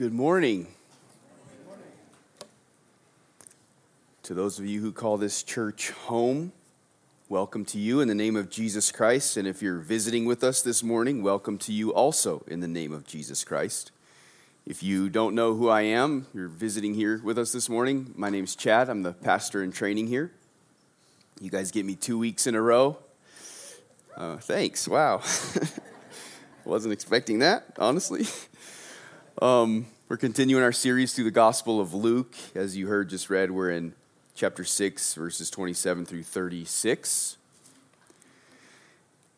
Good morning. To those of you who call this church home, welcome to you in the name of Jesus Christ. And if you're visiting with us this morning, welcome to you also in the name of Jesus Christ. If you don't know who I am, you're visiting here with us this morning. My name's Chad. I'm the pastor in training here. You guys get me two weeks in a row. Uh, thanks. Wow. Wasn't expecting that, honestly. Um, we're continuing our series through the Gospel of Luke. As you heard just read, we're in chapter 6, verses 27 through 36.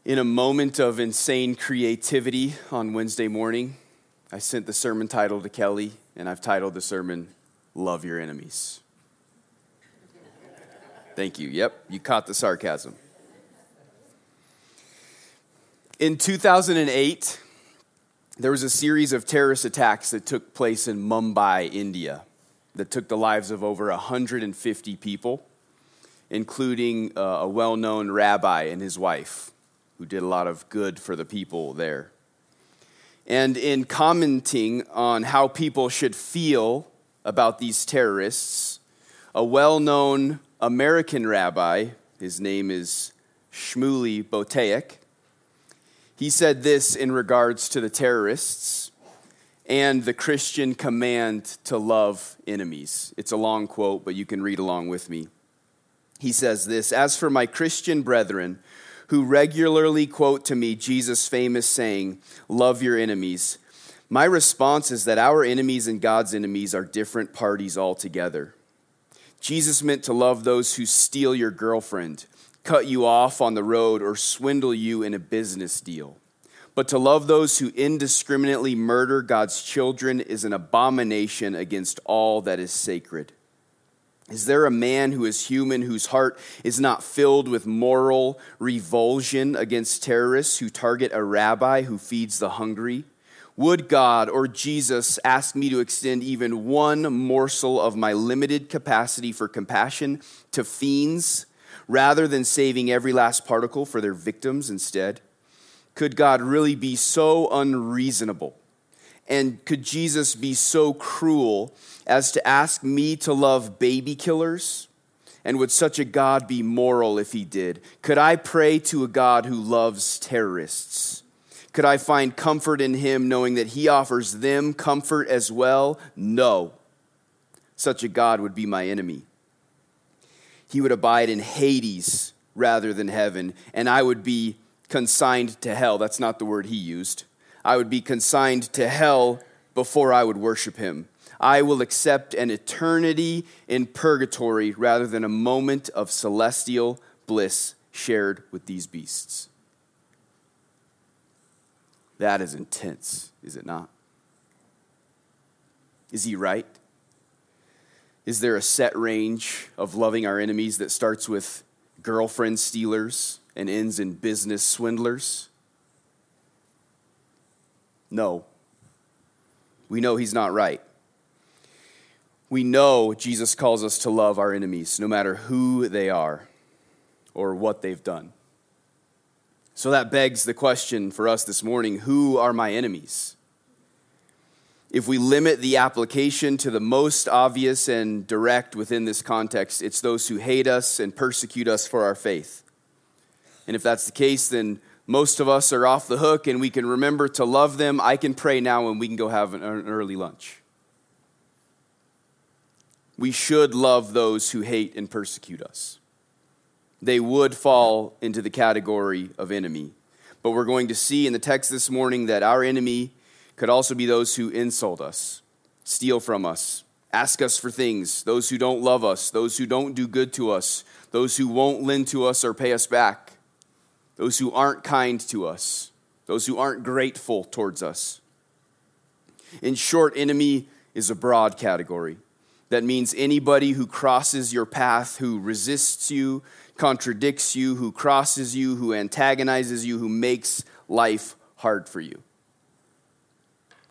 In a moment of insane creativity on Wednesday morning, I sent the sermon title to Kelly, and I've titled the sermon, Love Your Enemies. Thank you. Yep, you caught the sarcasm. In 2008, there was a series of terrorist attacks that took place in Mumbai, India, that took the lives of over 150 people, including uh, a well known rabbi and his wife, who did a lot of good for the people there. And in commenting on how people should feel about these terrorists, a well known American rabbi, his name is Shmuley Boteach, he said this in regards to the terrorists and the Christian command to love enemies. It's a long quote, but you can read along with me. He says this As for my Christian brethren, who regularly quote to me Jesus' famous saying, Love your enemies, my response is that our enemies and God's enemies are different parties altogether. Jesus meant to love those who steal your girlfriend cut you off on the road, or swindle you in a business deal. But to love those who indiscriminately murder God's children is an abomination against all that is sacred. Is there a man who is human whose heart is not filled with moral revulsion against terrorists who target a rabbi who feeds the hungry? Would God or Jesus ask me to extend even one morsel of my limited capacity for compassion to fiends rather than saving every last particle for their victims instead? Could God really be so unreasonable? And could Jesus be so cruel as to ask me to love baby killers? And would such a God be moral if he did? Could I pray to a God who loves terrorists? Could I find comfort in him knowing that he offers them comfort as well? No. Such a God would be my enemy he would abide in Hades rather than heaven, and I would be consigned to hell. That's not the word he used. I would be consigned to hell before I would worship him. I will accept an eternity in purgatory rather than a moment of celestial bliss shared with these beasts. That is intense, is it not? Is he right? Is there a set range of loving our enemies that starts with girlfriend stealers and ends in business swindlers? No. We know he's not right. We know Jesus calls us to love our enemies, no matter who they are or what they've done. So that begs the question for us this morning who are my enemies? If we limit the application to the most obvious and direct within this context, it's those who hate us and persecute us for our faith. And if that's the case, then most of us are off the hook and we can remember to love them. I can pray now and we can go have an early lunch. We should love those who hate and persecute us. They would fall into the category of enemy. But we're going to see in the text this morning that our enemy could also be those who insult us, steal from us, ask us for things, those who don't love us, those who don't do good to us, those who won't lend to us or pay us back, those who aren't kind to us, those who aren't grateful towards us. In short, enemy is a broad category. That means anybody who crosses your path, who resists you, contradicts you, who crosses you, who antagonizes you, who makes life hard for you.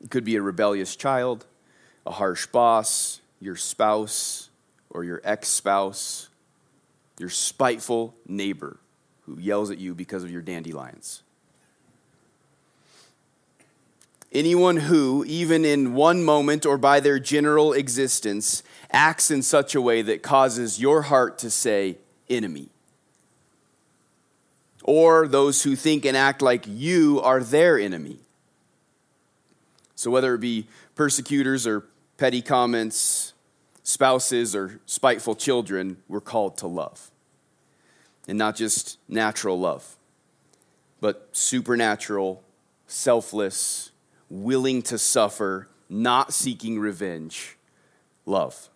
It could be a rebellious child, a harsh boss, your spouse or your ex spouse, your spiteful neighbor who yells at you because of your dandelions. Anyone who, even in one moment or by their general existence, acts in such a way that causes your heart to say, enemy. Or those who think and act like you are their enemy. So, whether it be persecutors or petty comments, spouses or spiteful children, we're called to love. And not just natural love, but supernatural, selfless, willing to suffer, not seeking revenge, love.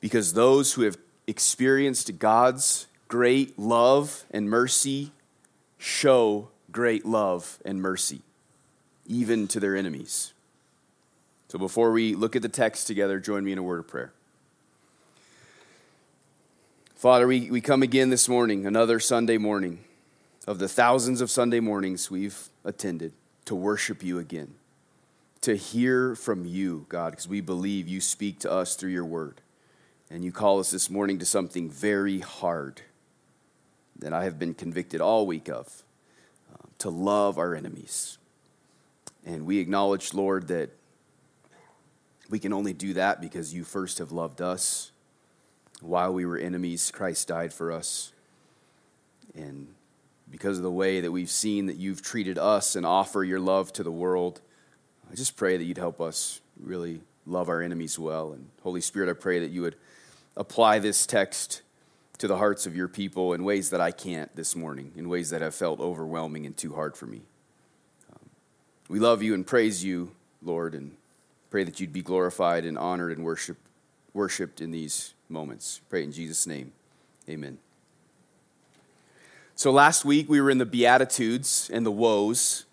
Because those who have experienced God's great love and mercy show great love and mercy, even to their enemies. So before we look at the text together, join me in a word of prayer. Father, we, we come again this morning, another Sunday morning of the thousands of Sunday mornings we've attended to worship you again, to hear from you, God, because we believe you speak to us through your word. And you call us this morning to something very hard that I have been convicted all week of uh, to love our enemies. And we acknowledge, Lord, that we can only do that because you first have loved us. While we were enemies, Christ died for us. And because of the way that we've seen that you've treated us and offer your love to the world. I just pray that you'd help us really love our enemies well. And Holy Spirit, I pray that you would apply this text to the hearts of your people in ways that I can't this morning, in ways that have felt overwhelming and too hard for me. We love you and praise you, Lord, and pray that you'd be glorified and honored and worship, worshiped in these moments. Pray in Jesus' name. Amen. So last week we were in the Beatitudes and the woes.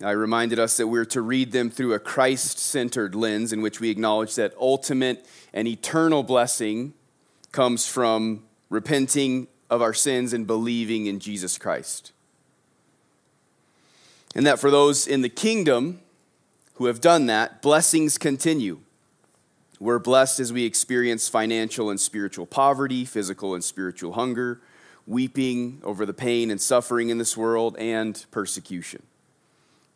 I reminded us that we are to read them through a Christ centered lens in which we acknowledge that ultimate and eternal blessing comes from repenting of our sins and believing in Jesus Christ. And that for those in the kingdom who have done that, blessings continue. We're blessed as we experience financial and spiritual poverty, physical and spiritual hunger weeping over the pain and suffering in this world, and persecution.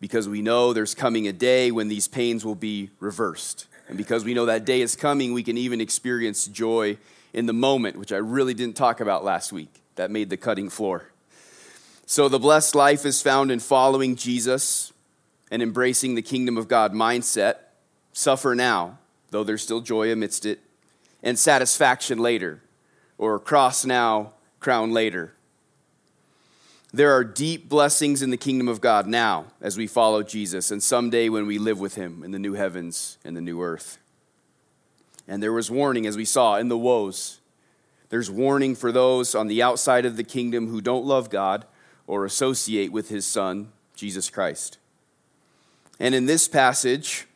Because we know there's coming a day when these pains will be reversed. And because we know that day is coming, we can even experience joy in the moment, which I really didn't talk about last week. That made the cutting floor. So, the blessed life is found in following Jesus and embracing the kingdom of God mindset. Suffer now, though there's still joy amidst it, and satisfaction later, or cross now, crown later. There are deep blessings in the kingdom of God now as we follow Jesus, and someday when we live with him in the new heavens and the new earth. And there was warning, as we saw, in the woes. There's warning for those on the outside of the kingdom who don't love God or associate with his son, Jesus Christ. And in this passage,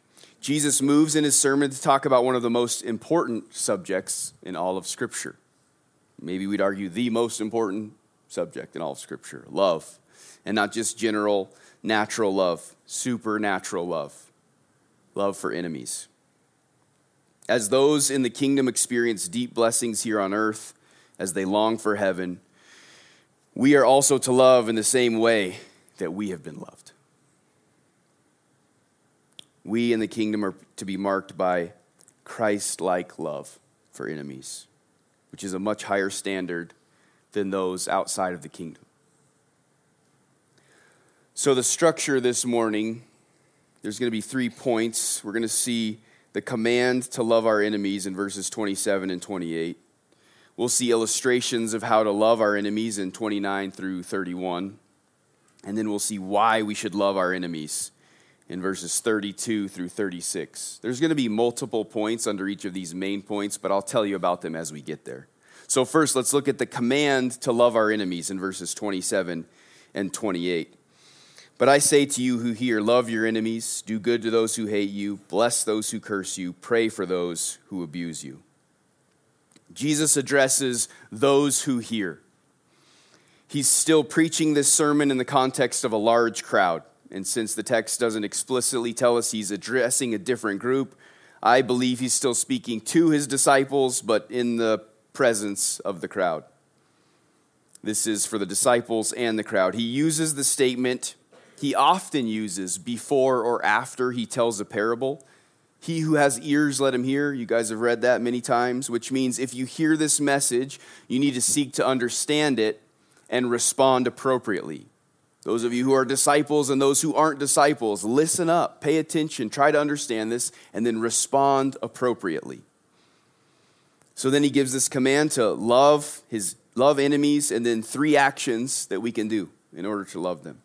Jesus moves in his sermon to talk about one of the most important subjects in all of Scripture maybe we'd argue the most important subject in all of Scripture love. And not just general, natural love, supernatural love, love for enemies. As those in the kingdom experience deep blessings here on earth, as they long for heaven, we are also to love in the same way that we have been loved. We in the kingdom are to be marked by Christ like love for enemies which is a much higher standard than those outside of the kingdom. So, the structure this morning, there's going to be three points. We're going to see the command to love our enemies in verses 27 and 28. We'll see illustrations of how to love our enemies in 29 through 31. And then we'll see why we should love our enemies in verses 32 through 36. There's going to be multiple points under each of these main points, but I'll tell you about them as we get there. So, first, let's look at the command to love our enemies in verses 27 and 28. But I say to you who hear, love your enemies, do good to those who hate you, bless those who curse you, pray for those who abuse you. Jesus addresses those who hear. He's still preaching this sermon in the context of a large crowd. And since the text doesn't explicitly tell us he's addressing a different group, I believe he's still speaking to his disciples, but in the presence of the crowd. This is for the disciples and the crowd. He uses the statement, he often uses before or after he tells a parable. He who has ears, let him hear. You guys have read that many times, which means if you hear this message, you need to seek to understand it and respond appropriately. Those of you who are disciples and those who aren't disciples, listen up, pay attention, try to understand this, and then respond appropriately. So then he gives this command to love his love enemies and then three actions that we can do in order to love them.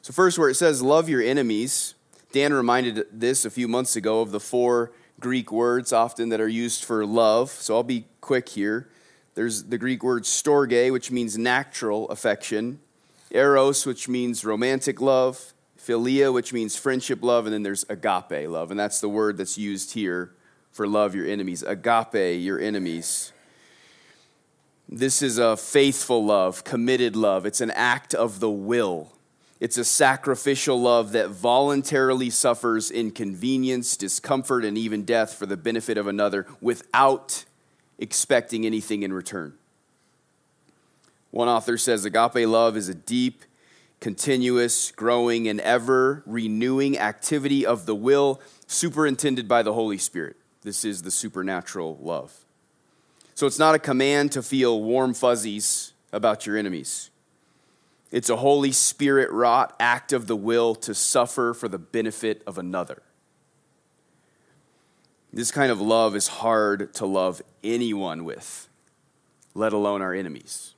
So first where it says love your enemies, Dan reminded this a few months ago of the four Greek words often that are used for love. So I'll be quick here. There's the Greek word storge, which means natural affection, eros, which means romantic love, philia, which means friendship love, and then there's agape love. And that's the word that's used here for love your enemies. Agape, your enemies. This is a faithful love, committed love. It's an act of the will. It's a sacrificial love that voluntarily suffers inconvenience, discomfort, and even death for the benefit of another without expecting anything in return. One author says agape love is a deep, continuous, growing, and ever renewing activity of the will superintended by the Holy Spirit. This is the supernatural love. So it's not a command to feel warm fuzzies about your enemies. It's a Holy Spirit wrought act of the will to suffer for the benefit of another. This kind of love is hard to love anyone with, let alone our enemies.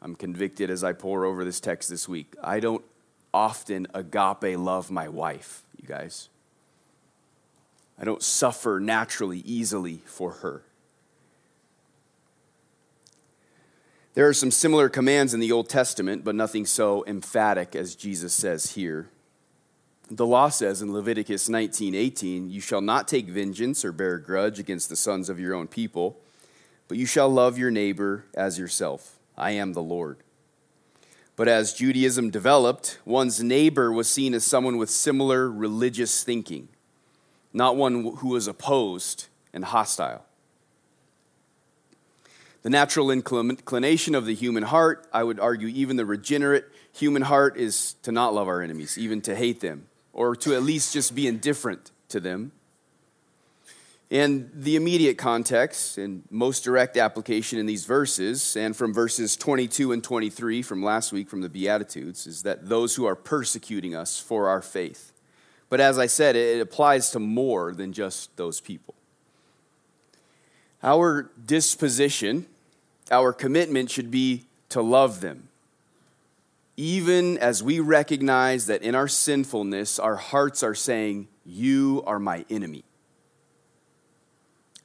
I'm convicted as I pour over this text this week. I don't often agape love my wife, you guys. I don't suffer naturally, easily for her. There are some similar commands in the Old Testament, but nothing so emphatic as Jesus says here. The law says in Leviticus 19 18, You shall not take vengeance or bear a grudge against the sons of your own people, but you shall love your neighbor as yourself. I am the Lord. But as Judaism developed, one's neighbor was seen as someone with similar religious thinking, not one who was opposed and hostile. The natural inclination of the human heart, I would argue, even the regenerate human heart, is to not love our enemies, even to hate them, or to at least just be indifferent to them. And the immediate context and most direct application in these verses, and from verses 22 and 23 from last week from the Beatitudes, is that those who are persecuting us for our faith. But as I said, it applies to more than just those people. Our disposition our commitment should be to love them. Even as we recognize that in our sinfulness, our hearts are saying, You are my enemy.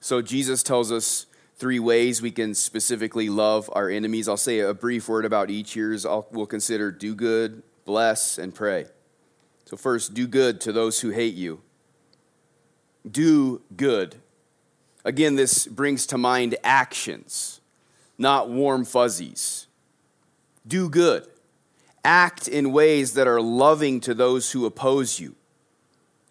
So Jesus tells us three ways we can specifically love our enemies. I'll say a brief word about each here. We'll consider do good, bless, and pray. So, first, do good to those who hate you. Do good. Again, this brings to mind actions not warm fuzzies. Do good. Act in ways that are loving to those who oppose you.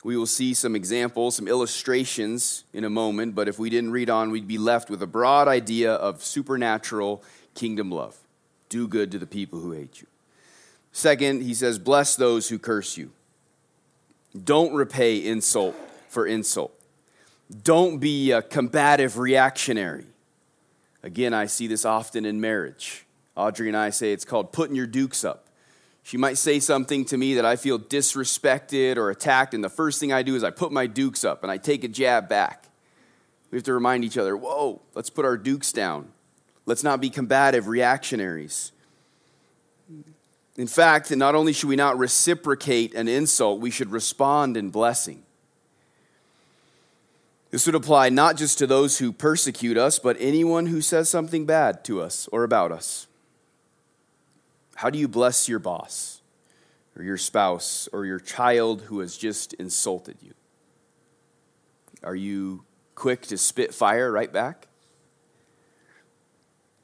We will see some examples, some illustrations in a moment, but if we didn't read on, we'd be left with a broad idea of supernatural kingdom love. Do good to the people who hate you. Second, he says, Bless those who curse you. Don't repay insult for insult. Don't be a combative reactionary. Again, I see this often in marriage. Audrey and I say it's called putting your dukes up. She might say something to me that I feel disrespected or attacked, and the first thing I do is I put my dukes up and I take a jab back. We have to remind each other whoa, let's put our dukes down. Let's not be combative reactionaries. In fact, not only should we not reciprocate an insult, we should respond in blessing. This would apply not just to those who persecute us, but anyone who says something bad to us or about us. How do you bless your boss or your spouse or your child who has just insulted you? Are you quick to spit fire right back?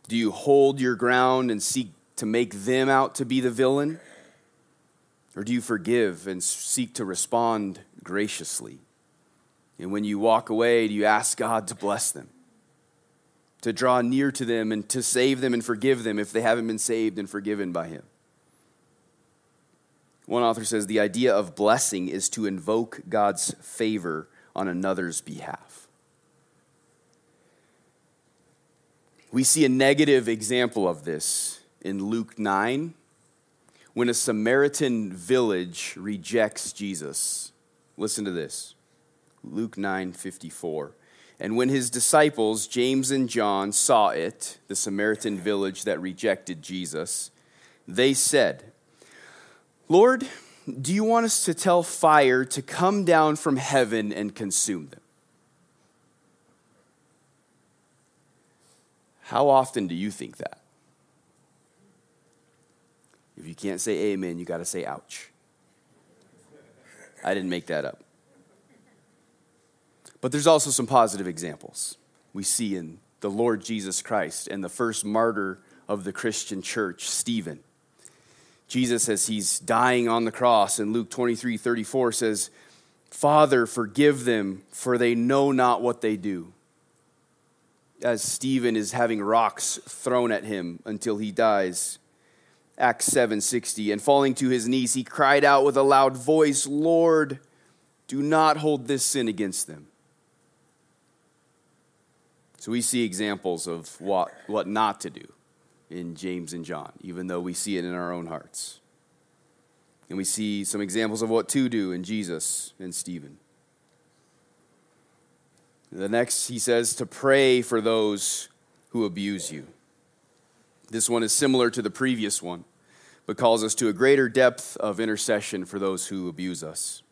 Do you hold your ground and seek to make them out to be the villain? Or do you forgive and seek to respond graciously? And when you walk away, do you ask God to bless them? To draw near to them and to save them and forgive them if they haven't been saved and forgiven by Him? One author says the idea of blessing is to invoke God's favor on another's behalf. We see a negative example of this in Luke 9 when a Samaritan village rejects Jesus. Listen to this. Luke 9:54. And when his disciples James and John saw it, the Samaritan village that rejected Jesus, they said, "Lord, do you want us to tell fire to come down from heaven and consume them?" How often do you think that? If you can't say amen, you got to say ouch. I didn't make that up. But there's also some positive examples we see in the Lord Jesus Christ and the first martyr of the Christian church, Stephen. Jesus, as he's dying on the cross in Luke 23 34, says, Father, forgive them, for they know not what they do. As Stephen is having rocks thrown at him until he dies. Acts 7:60 and falling to his knees he cried out with a loud voice Lord do not hold this sin against them so we see examples of what what not to do in James and John even though we see it in our own hearts. And we see some examples of what to do in Jesus and Stephen. The next he says to pray for those who abuse you. This one is similar to the previous one, but calls us to a greater depth of intercession for those who abuse us.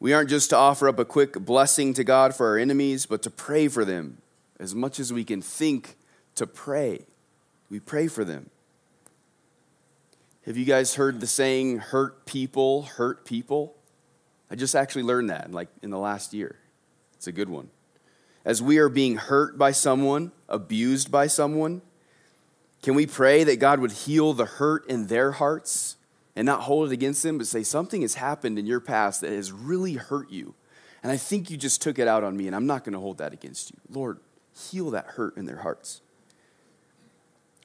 We aren't just to offer up a quick blessing to God for our enemies, but to pray for them as much as we can think to pray. We pray for them. Have you guys heard the saying, hurt people, hurt people? I just actually learned that like in the last year. It's a good one. As we are being hurt by someone, abused by someone, can we pray that God would heal the hurt in their hearts and not hold it against them, but say, Something has happened in your past that has really hurt you. And I think you just took it out on me, and I'm not going to hold that against you. Lord, heal that hurt in their hearts.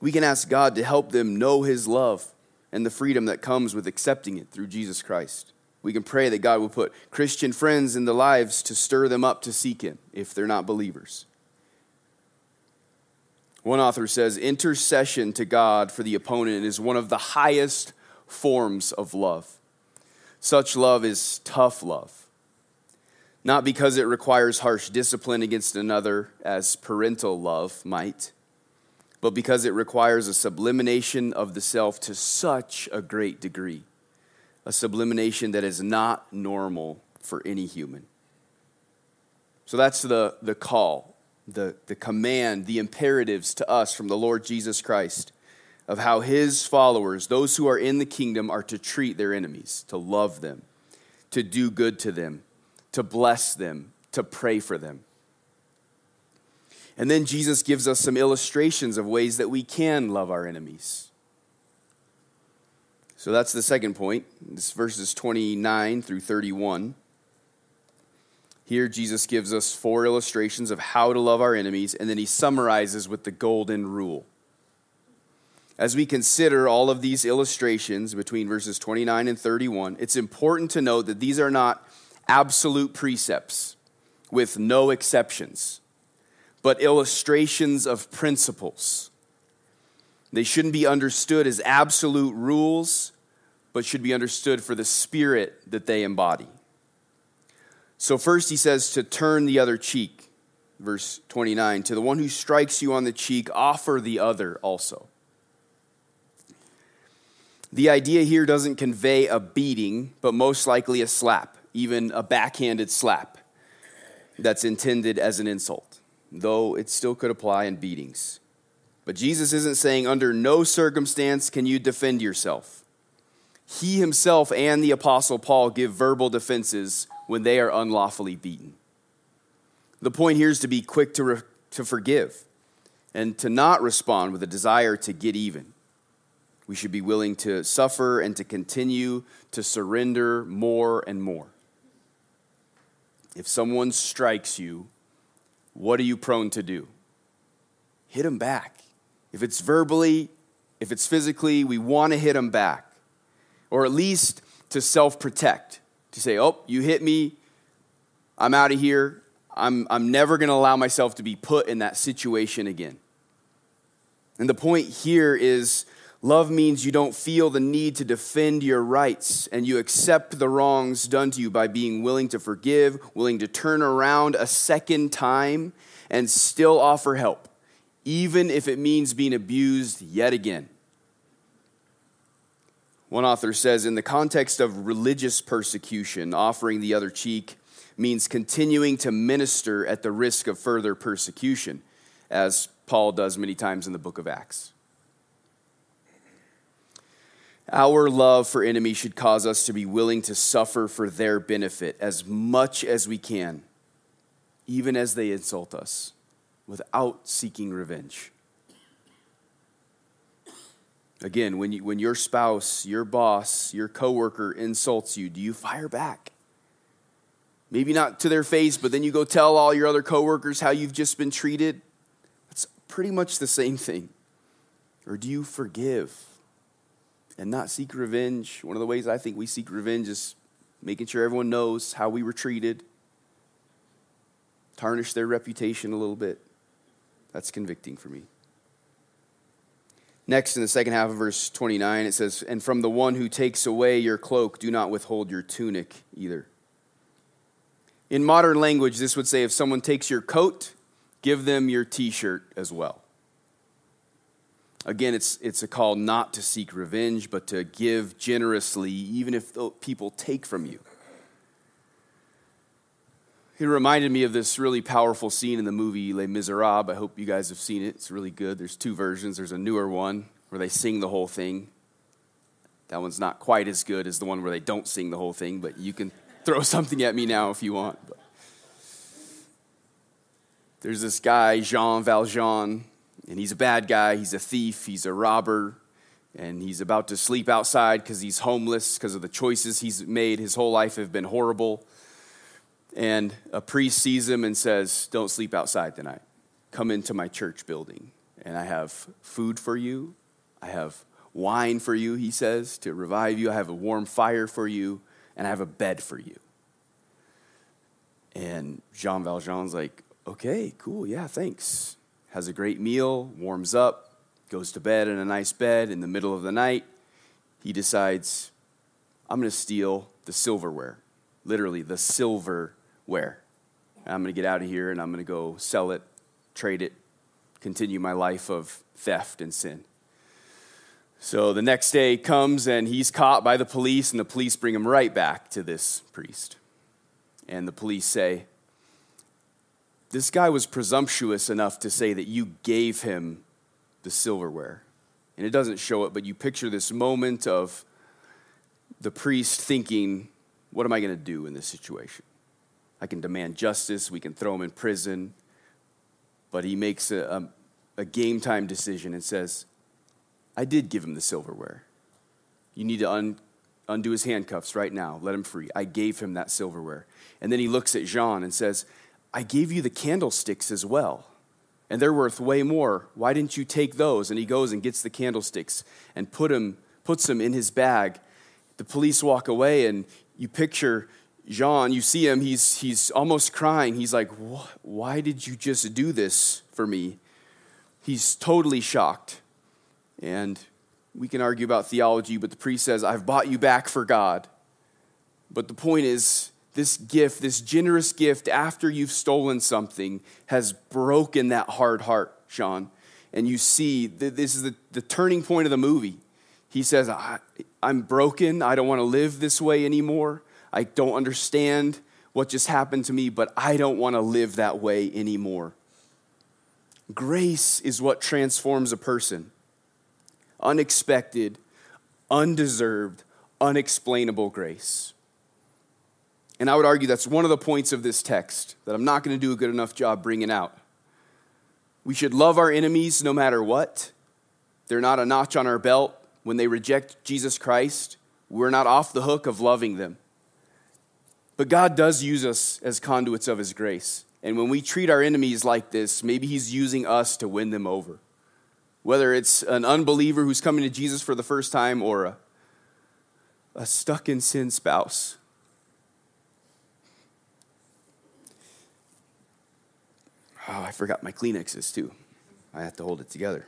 We can ask God to help them know His love and the freedom that comes with accepting it through Jesus Christ. We can pray that God will put Christian friends in the lives to stir them up to seek Him if they're not believers. One author says intercession to God for the opponent is one of the highest forms of love. Such love is tough love. Not because it requires harsh discipline against another, as parental love might, but because it requires a sublimination of the self to such a great degree. A sublimination that is not normal for any human. So that's the, the call the, the command, the imperatives to us from the Lord Jesus Christ of how his followers, those who are in the kingdom, are to treat their enemies, to love them, to do good to them, to bless them, to pray for them. And then Jesus gives us some illustrations of ways that we can love our enemies. So that's the second point. This verses 29 through 31. Here, Jesus gives us four illustrations of how to love our enemies, and then he summarizes with the golden rule. As we consider all of these illustrations between verses 29 and 31, it's important to note that these are not absolute precepts with no exceptions, but illustrations of principles. They shouldn't be understood as absolute rules, but should be understood for the spirit that they embody. So, first he says to turn the other cheek. Verse 29 To the one who strikes you on the cheek, offer the other also. The idea here doesn't convey a beating, but most likely a slap, even a backhanded slap that's intended as an insult, though it still could apply in beatings. But Jesus isn't saying, under no circumstance can you defend yourself. He himself and the Apostle Paul give verbal defenses when they are unlawfully beaten. The point here is to be quick to, re- to forgive and to not respond with a desire to get even. We should be willing to suffer and to continue to surrender more and more. If someone strikes you, what are you prone to do? Hit them back. If it's verbally, if it's physically, we want to hit them back. or at least to self protect, to say, oh, you hit me, I'm out of here. I'm, I'm never going to allow myself to be put in that situation again. And the point here is love means you don't feel the need to defend your rights and you accept the wrongs done to you by being willing to forgive, willing to turn around a second time and still offer help, even if it means being abused yet again. One author says, in the context of religious persecution, offering the other cheek means continuing to minister at the risk of further persecution, as Paul does many times in the book of Acts. Our love for enemies should cause us to be willing to suffer for their benefit as much as we can, even as they insult us, without seeking revenge. Again, when, you, when your spouse, your boss, your coworker insults you, do you fire back? Maybe not to their face, but then you go tell all your other coworkers how you've just been treated. It's pretty much the same thing. Or do you forgive and not seek revenge? One of the ways I think we seek revenge is making sure everyone knows how we were treated, tarnish their reputation a little bit. That's convicting for me. Next, in the second half of verse 29, it says, And from the one who takes away your cloak, do not withhold your tunic either. In modern language, this would say if someone takes your coat, give them your t shirt as well. Again, it's, it's a call not to seek revenge, but to give generously, even if people take from you. It reminded me of this really powerful scene in the movie Les Miserables. I hope you guys have seen it. It's really good. There's two versions. There's a newer one where they sing the whole thing. That one's not quite as good as the one where they don't sing the whole thing, but you can throw something at me now if you want. But there's this guy, Jean Valjean, and he's a bad guy. He's a thief, he's a robber, and he's about to sleep outside because he's homeless because of the choices he's made. His whole life have been horrible and a priest sees him and says, Don't sleep outside tonight. Come into my church building, and I have food for you. I have wine for you, he says, to revive you. I have a warm fire for you, and I have a bed for you. And Jean Valjean's like, Okay, cool, yeah, thanks. Has a great meal, warms up, goes to bed in a nice bed in the middle of the night. He decides, I'm going to steal the silverware, literally, the silverware. I'm going to get out of here and I'm going to go sell it, trade it, continue my life of theft and sin. So the next day comes and he's caught by the police, and the police bring him right back to this priest. And the police say, This guy was presumptuous enough to say that you gave him the silverware. And it doesn't show it, but you picture this moment of the priest thinking, What am I going to do in this situation? I can demand justice. We can throw him in prison. But he makes a, a, a game time decision and says, I did give him the silverware. You need to un, undo his handcuffs right now. Let him free. I gave him that silverware. And then he looks at Jean and says, I gave you the candlesticks as well. And they're worth way more. Why didn't you take those? And he goes and gets the candlesticks and put him, puts them in his bag. The police walk away, and you picture Jean, you see him, he's, he's almost crying. He's like, Why did you just do this for me? He's totally shocked. And we can argue about theology, but the priest says, I've bought you back for God. But the point is, this gift, this generous gift after you've stolen something, has broken that hard heart, Jean. And you see, this is the, the turning point of the movie. He says, I'm broken. I don't want to live this way anymore. I don't understand what just happened to me, but I don't want to live that way anymore. Grace is what transforms a person. Unexpected, undeserved, unexplainable grace. And I would argue that's one of the points of this text that I'm not going to do a good enough job bringing out. We should love our enemies no matter what. They're not a notch on our belt. When they reject Jesus Christ, we're not off the hook of loving them. But God does use us as conduits of His grace. And when we treat our enemies like this, maybe He's using us to win them over. Whether it's an unbeliever who's coming to Jesus for the first time or a, a stuck in sin spouse. Oh, I forgot my Kleenexes too. I have to hold it together.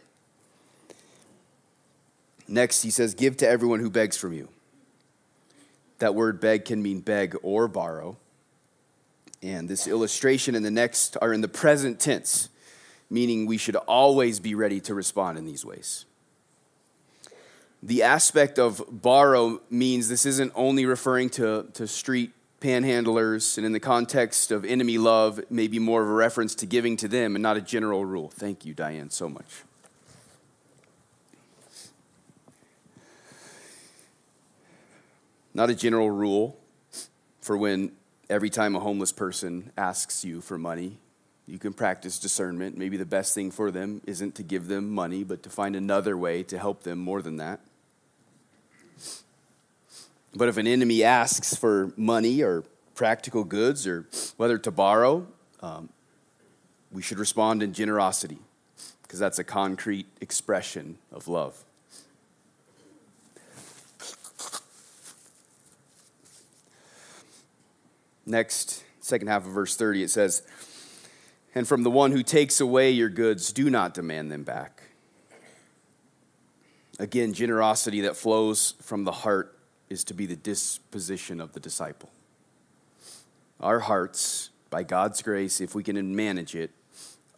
Next, he says, Give to everyone who begs from you. That word beg can mean beg or borrow. And this illustration and the next are in the present tense, meaning we should always be ready to respond in these ways. The aspect of borrow means this isn't only referring to, to street panhandlers, and in the context of enemy love, may be more of a reference to giving to them and not a general rule. Thank you, Diane, so much. Not a general rule for when every time a homeless person asks you for money, you can practice discernment. Maybe the best thing for them isn't to give them money, but to find another way to help them more than that. But if an enemy asks for money or practical goods or whether to borrow, um, we should respond in generosity because that's a concrete expression of love. Next, second half of verse 30, it says, And from the one who takes away your goods, do not demand them back. Again, generosity that flows from the heart is to be the disposition of the disciple. Our hearts, by God's grace, if we can manage it,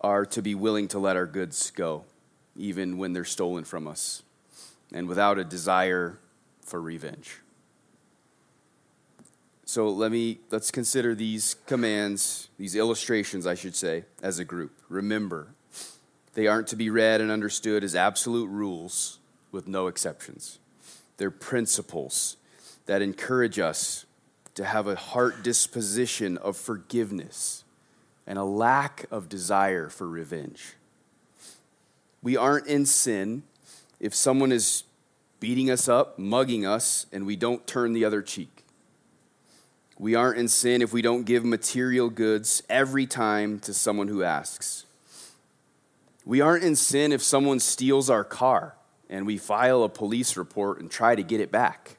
are to be willing to let our goods go, even when they're stolen from us, and without a desire for revenge. So let me let's consider these commands, these illustrations, I should say, as a group. Remember, they aren't to be read and understood as absolute rules with no exceptions. They're principles that encourage us to have a heart disposition of forgiveness and a lack of desire for revenge. We aren't in sin if someone is beating us up, mugging us, and we don't turn the other cheek. We aren't in sin if we don't give material goods every time to someone who asks. We aren't in sin if someone steals our car and we file a police report and try to get it back.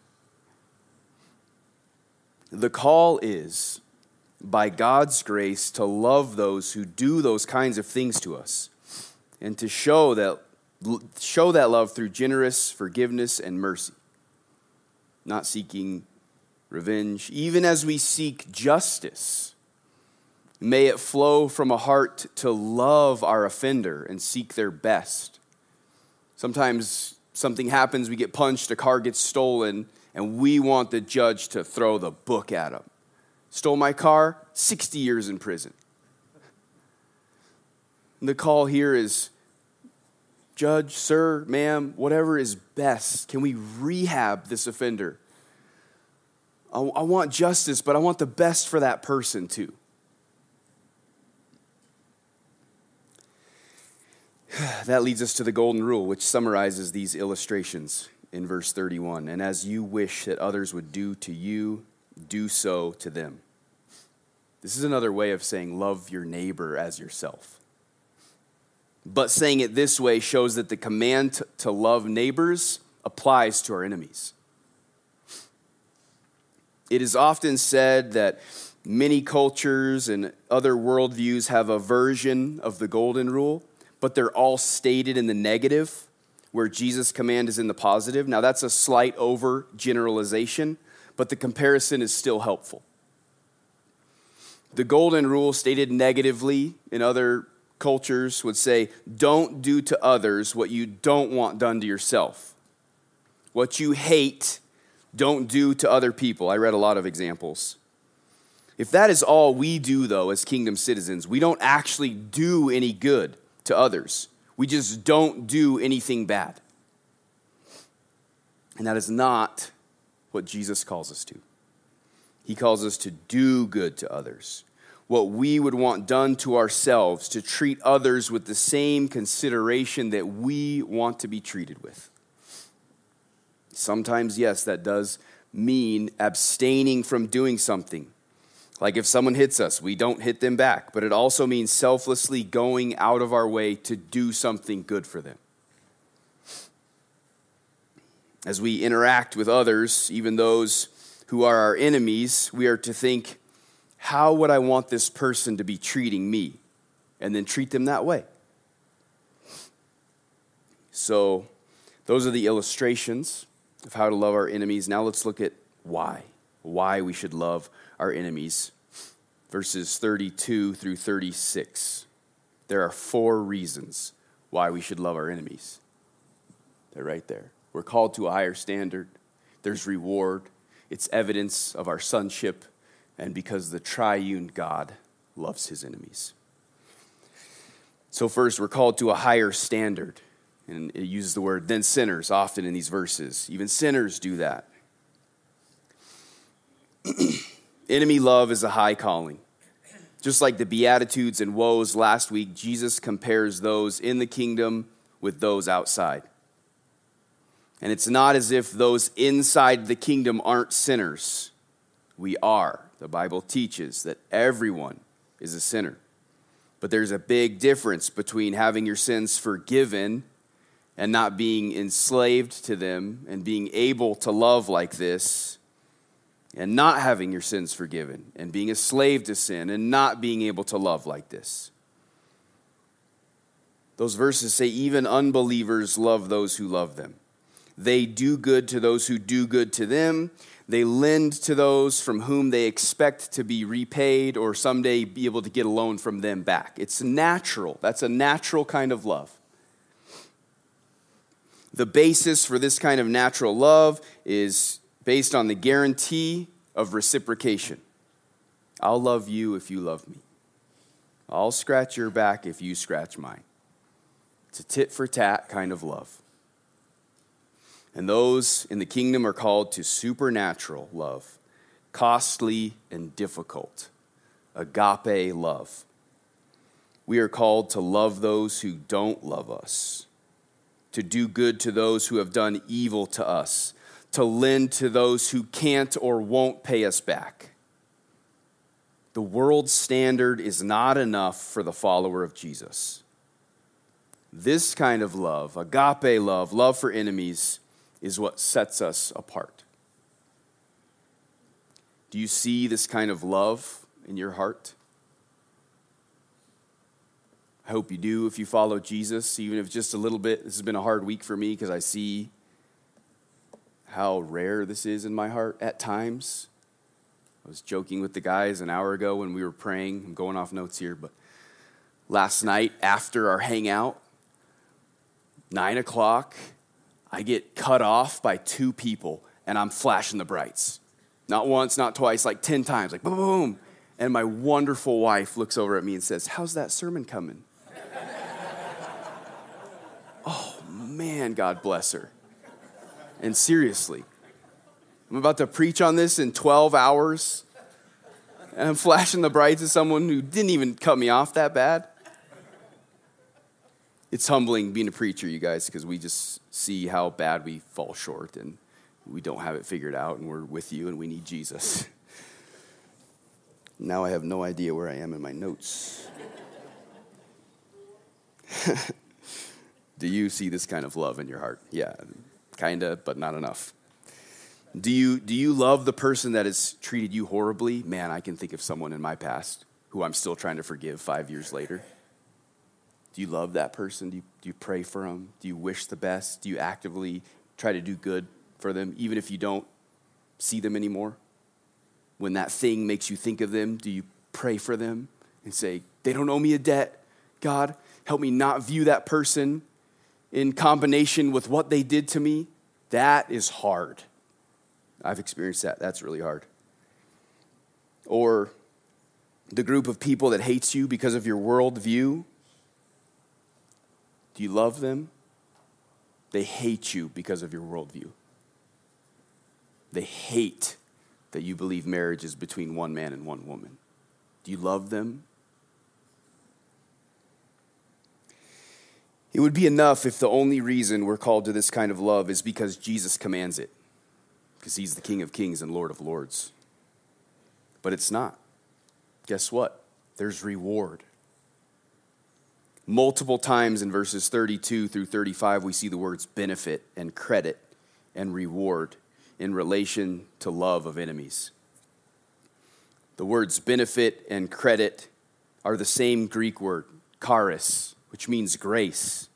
The call is, by God's grace, to love those who do those kinds of things to us and to show that, show that love through generous forgiveness and mercy, not seeking revenge, even as we seek justice. May it flow from a heart to love our offender and seek their best. Sometimes something happens, we get punched, a car gets stolen, and we want the judge to throw the book at him. Stole my car, 60 years in prison. And the call here is Judge, sir, ma'am, whatever is best. Can we rehab this offender? I, I want justice, but I want the best for that person too. That leads us to the golden rule, which summarizes these illustrations in verse 31. And as you wish that others would do to you, do so to them. This is another way of saying love your neighbor as yourself. But saying it this way shows that the command to love neighbors applies to our enemies. It is often said that many cultures and other worldviews have a version of the golden rule, but they're all stated in the negative where Jesus' command is in the positive. Now, that's a slight over generalization, but the comparison is still helpful. The golden rule, stated negatively in other cultures, would say, Don't do to others what you don't want done to yourself. What you hate, don't do to other people. I read a lot of examples. If that is all we do, though, as kingdom citizens, we don't actually do any good to others. We just don't do anything bad. And that is not what Jesus calls us to. He calls us to do good to others. What we would want done to ourselves, to treat others with the same consideration that we want to be treated with. Sometimes, yes, that does mean abstaining from doing something like if someone hits us, we don't hit them back, but it also means selflessly going out of our way to do something good for them. As we interact with others, even those who are our enemies, we are to think, how would I want this person to be treating me? And then treat them that way. So, those are the illustrations of how to love our enemies. Now, let's look at why. Why we should love our enemies. Verses 32 through 36. There are four reasons why we should love our enemies. They're right there. We're called to a higher standard, there's reward, it's evidence of our sonship, and because the triune God loves his enemies. So, first, we're called to a higher standard. And it uses the word then sinners often in these verses. Even sinners do that. Enemy love is a high calling. Just like the Beatitudes and woes last week, Jesus compares those in the kingdom with those outside. And it's not as if those inside the kingdom aren't sinners. We are. The Bible teaches that everyone is a sinner. But there's a big difference between having your sins forgiven and not being enslaved to them and being able to love like this and not having your sins forgiven and being a slave to sin and not being able to love like this. Those verses say, even unbelievers love those who love them. They do good to those who do good to them. They lend to those from whom they expect to be repaid or someday be able to get a loan from them back. It's natural. That's a natural kind of love. The basis for this kind of natural love is based on the guarantee of reciprocation. I'll love you if you love me. I'll scratch your back if you scratch mine. It's a tit for tat kind of love. And those in the kingdom are called to supernatural love, costly and difficult, agape love. We are called to love those who don't love us, to do good to those who have done evil to us, to lend to those who can't or won't pay us back. The world's standard is not enough for the follower of Jesus. This kind of love, agape love, love for enemies, is what sets us apart. Do you see this kind of love in your heart? I hope you do if you follow Jesus, even if just a little bit. This has been a hard week for me because I see how rare this is in my heart at times. I was joking with the guys an hour ago when we were praying. I'm going off notes here, but last night after our hangout, nine o'clock, I get cut off by two people and I'm flashing the brights. Not once, not twice, like 10 times, like boom, boom. And my wonderful wife looks over at me and says, How's that sermon coming? oh, man, God bless her. And seriously, I'm about to preach on this in 12 hours, and I'm flashing the brights to someone who didn't even cut me off that bad it's humbling being a preacher, you guys, because we just see how bad we fall short and we don't have it figured out, and we're with you and we need Jesus. Now I have no idea where I am in my notes. Do you see this kind of love in your heart? Yeah, kind of, but not enough. Do you, do you love the person that has treated you horribly? Man, I can think of someone in my past who I'm still trying to forgive five years later. Do you love that person? Do you, do you pray for them? Do you wish the best? Do you actively try to do good for them, even if you don't see them anymore? When that thing makes you think of them, do you pray for them and say, They don't owe me a debt? God, help me not view that person in combination with what they did to me. That is hard. I've experienced that. That's really hard. Or the group of people that hates you because of your worldview do you love them? They hate you because of your worldview. They hate that you believe marriage is between one man and one woman. Do you love them? It would be enough if the only reason we're called to this kind of love is because Jesus commands it, because he's the King of Kings and Lord of Lords. But it's not. Guess what? There's reward. Multiple times in verses 32 through 35, we see the words benefit and credit and reward in relation to love of enemies. The words benefit and credit are the same Greek word, charis, which means grace.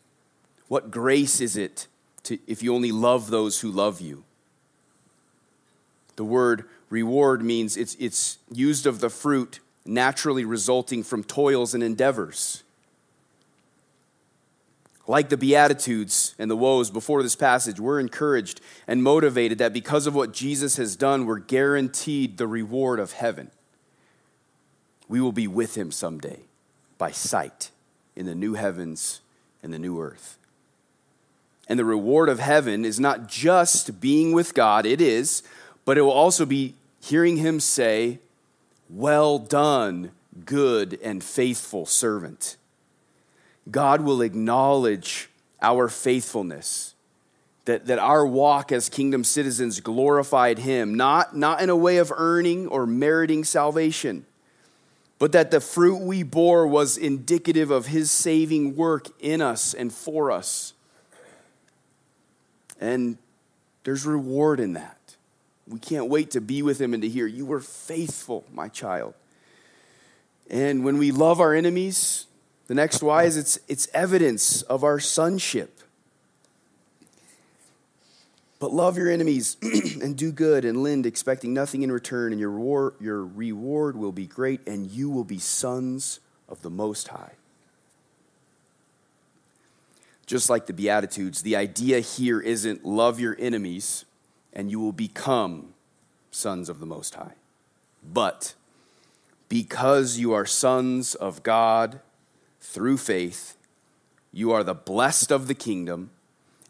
What grace is it to, if you only love those who love you? The word reward means it's, it's used of the fruit naturally resulting from toils and endeavors. Like the Beatitudes and the woes before this passage, we're encouraged and motivated that because of what Jesus has done, we're guaranteed the reward of heaven. We will be with him someday by sight in the new heavens and the new earth. And the reward of heaven is not just being with God, it is, but it will also be hearing him say, Well done, good and faithful servant. God will acknowledge our faithfulness, that, that our walk as kingdom citizens glorified him, not, not in a way of earning or meriting salvation, but that the fruit we bore was indicative of his saving work in us and for us. And there's reward in that. We can't wait to be with him and to hear, You were faithful, my child. And when we love our enemies, the next why is it's, it's evidence of our sonship. But love your enemies and do good and lend, expecting nothing in return, and your reward, your reward will be great, and you will be sons of the Most High. Just like the Beatitudes, the idea here isn't love your enemies and you will become sons of the Most High. But because you are sons of God through faith, you are the blessed of the kingdom.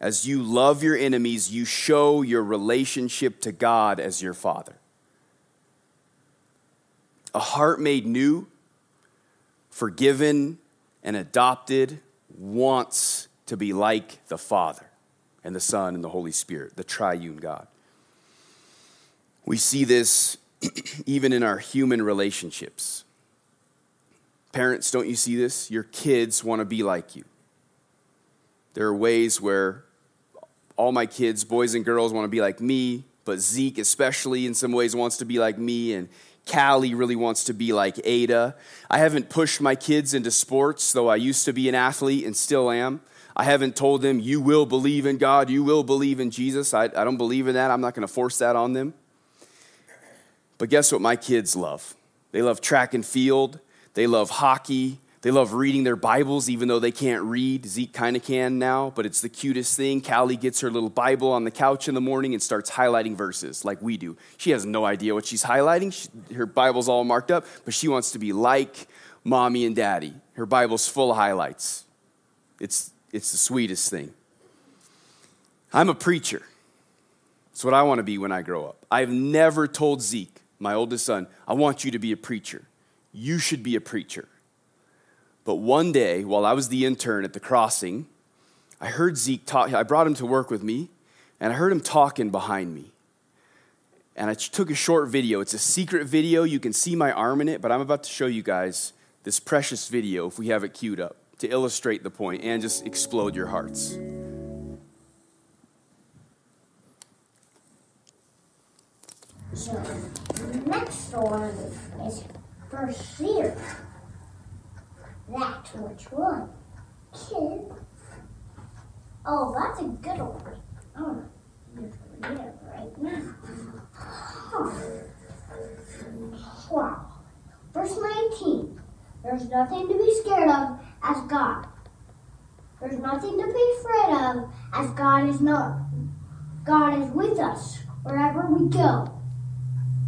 As you love your enemies, you show your relationship to God as your Father. A heart made new, forgiven, and adopted wants to be like the Father and the Son and the Holy Spirit, the triune God. We see this even in our human relationships. Parents, don't you see this? Your kids want to be like you. There are ways where all my kids, boys and girls, want to be like me, but Zeke, especially in some ways, wants to be like me, and Callie really wants to be like Ada. I haven't pushed my kids into sports, though I used to be an athlete and still am. I haven't told them, you will believe in God, you will believe in Jesus. I, I don't believe in that. I'm not going to force that on them. But guess what my kids love? They love track and field, they love hockey, they love reading their Bibles, even though they can't read. Zeke kind of can now, but it's the cutest thing. Callie gets her little Bible on the couch in the morning and starts highlighting verses like we do. She has no idea what she's highlighting. She, her Bible's all marked up, but she wants to be like mommy and daddy. Her Bible's full of highlights. It's, it's the sweetest thing. I'm a preacher. That's what I want to be when I grow up. I've never told Zeke my oldest son, I want you to be a preacher. You should be a preacher. But one day, while I was the intern at the crossing, I heard Zeke talk. I brought him to work with me, and I heard him talking behind me. And I took a short video. It's a secret video. You can see my arm in it, but I'm about to show you guys this precious video if we have it queued up to illustrate the point and just explode your hearts. So, the next one is first year. That's which one? Kid. Oh, that's a good one. Oh, read it right now. Wow. Verse 19. There's nothing to be scared of as God. There's nothing to be afraid of as God is not. God is with us wherever we go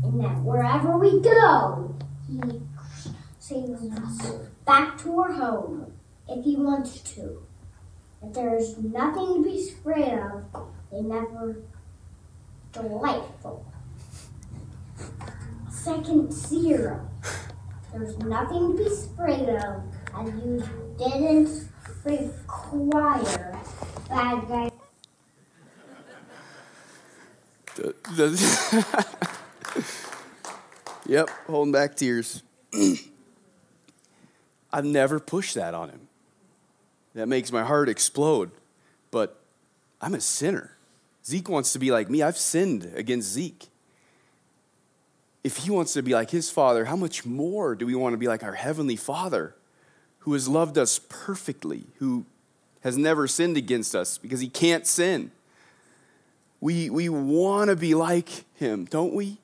and that wherever we go, He saves us back to our home if He wants to. If there's nothing to be afraid of, they never delightful. Second zero. There's nothing to be afraid of as you didn't require bad guys. Yep, holding back tears. I've never pushed that on him. That makes my heart explode. But I'm a sinner. Zeke wants to be like me. I've sinned against Zeke. If he wants to be like his father, how much more do we want to be like our heavenly father who has loved us perfectly, who has never sinned against us because he can't sin? We, we want to be like him, don't we?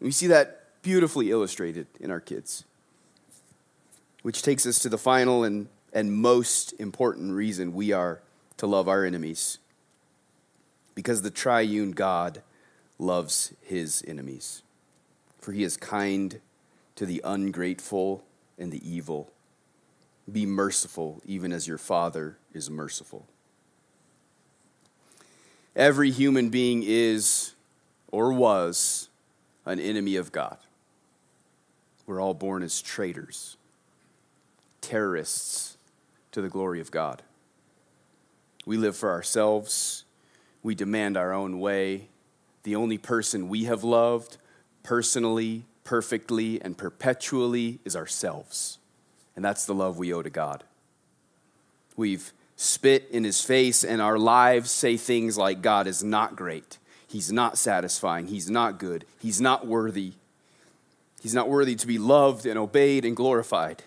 We see that beautifully illustrated in our kids. Which takes us to the final and, and most important reason we are to love our enemies. Because the triune God loves his enemies. For he is kind to the ungrateful and the evil. Be merciful, even as your Father is merciful. Every human being is or was an enemy of God. We're all born as traitors, terrorists to the glory of God. We live for ourselves, we demand our own way. The only person we have loved personally, perfectly, and perpetually is ourselves. And that's the love we owe to God. We've spit in his face, and our lives say things like God is not great. He's not satisfying. He's not good. He's not worthy. He's not worthy to be loved and obeyed and glorified.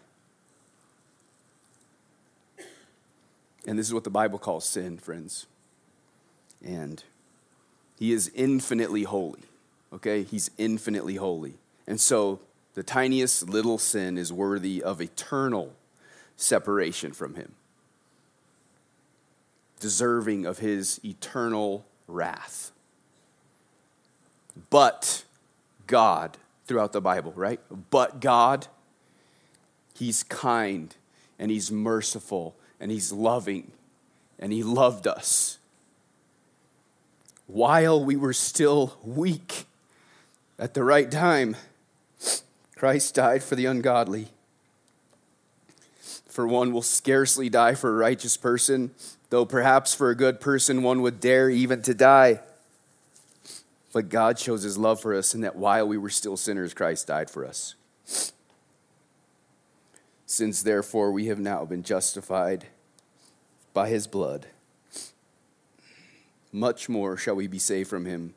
And this is what the Bible calls sin, friends. And he is infinitely holy. Okay? He's infinitely holy. And so the tiniest little sin is worthy of eternal separation from him, deserving of his eternal wrath. But God, throughout the Bible, right? But God, He's kind and He's merciful and He's loving and He loved us while we were still weak at the right time. Christ died for the ungodly. For one will scarcely die for a righteous person, though perhaps for a good person one would dare even to die. But God shows his love for us in that while we were still sinners, Christ died for us. Since therefore we have now been justified by his blood, much more shall we be saved from him,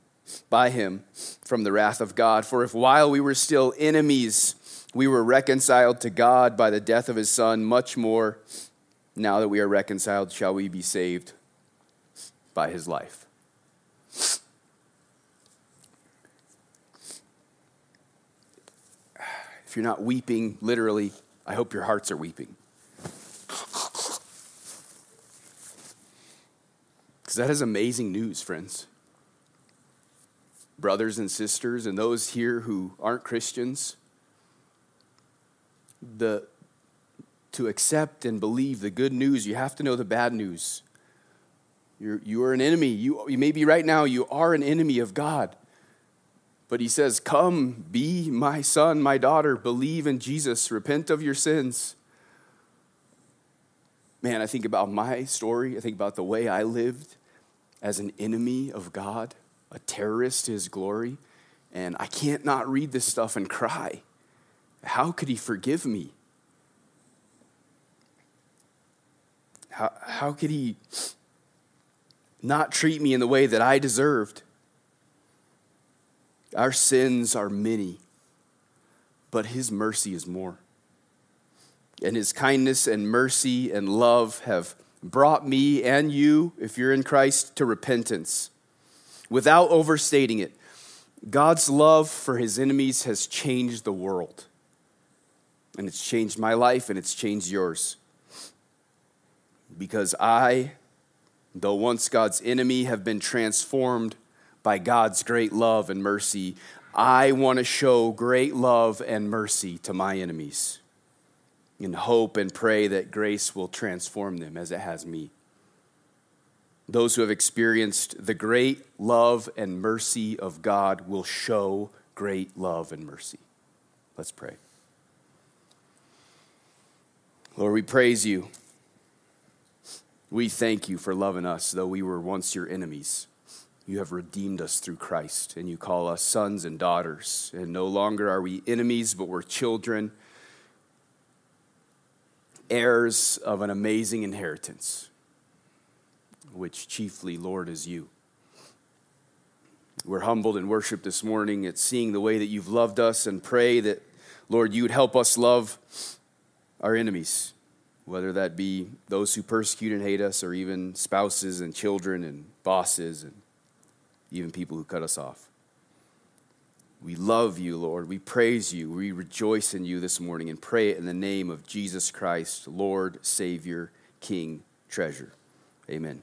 by him, from the wrath of God. For if while we were still enemies, we were reconciled to God by the death of his Son, much more, now that we are reconciled, shall we be saved by his life. If you're not weeping, literally, I hope your hearts are weeping. Because that is amazing news, friends. Brothers and sisters, and those here who aren't Christians, the, to accept and believe the good news, you have to know the bad news. You're, you are an enemy. You, you may be right now, you are an enemy of God. But he says, Come, be my son, my daughter, believe in Jesus, repent of your sins. Man, I think about my story. I think about the way I lived as an enemy of God, a terrorist to his glory. And I can't not read this stuff and cry. How could he forgive me? How, how could he not treat me in the way that I deserved? Our sins are many, but His mercy is more. And His kindness and mercy and love have brought me and you, if you're in Christ, to repentance. Without overstating it, God's love for His enemies has changed the world. And it's changed my life and it's changed yours. Because I, though once God's enemy, have been transformed by God's great love and mercy, I want to show great love and mercy to my enemies and hope and pray that grace will transform them as it has me. Those who have experienced the great love and mercy of God will show great love and mercy. Let's pray. Lord, we praise you. We thank you for loving us, though we were once your enemies. You have redeemed us through Christ, and you call us sons and daughters. And no longer are we enemies, but we're children, heirs of an amazing inheritance, which chiefly, Lord, is you. We're humbled in worship this morning at seeing the way that you've loved us and pray that, Lord, you would help us love our enemies, whether that be those who persecute and hate us, or even spouses and children and bosses and even people who cut us off. We love you, Lord. We praise you. We rejoice in you this morning and pray it in the name of Jesus Christ, Lord, Savior, King, treasure. Amen.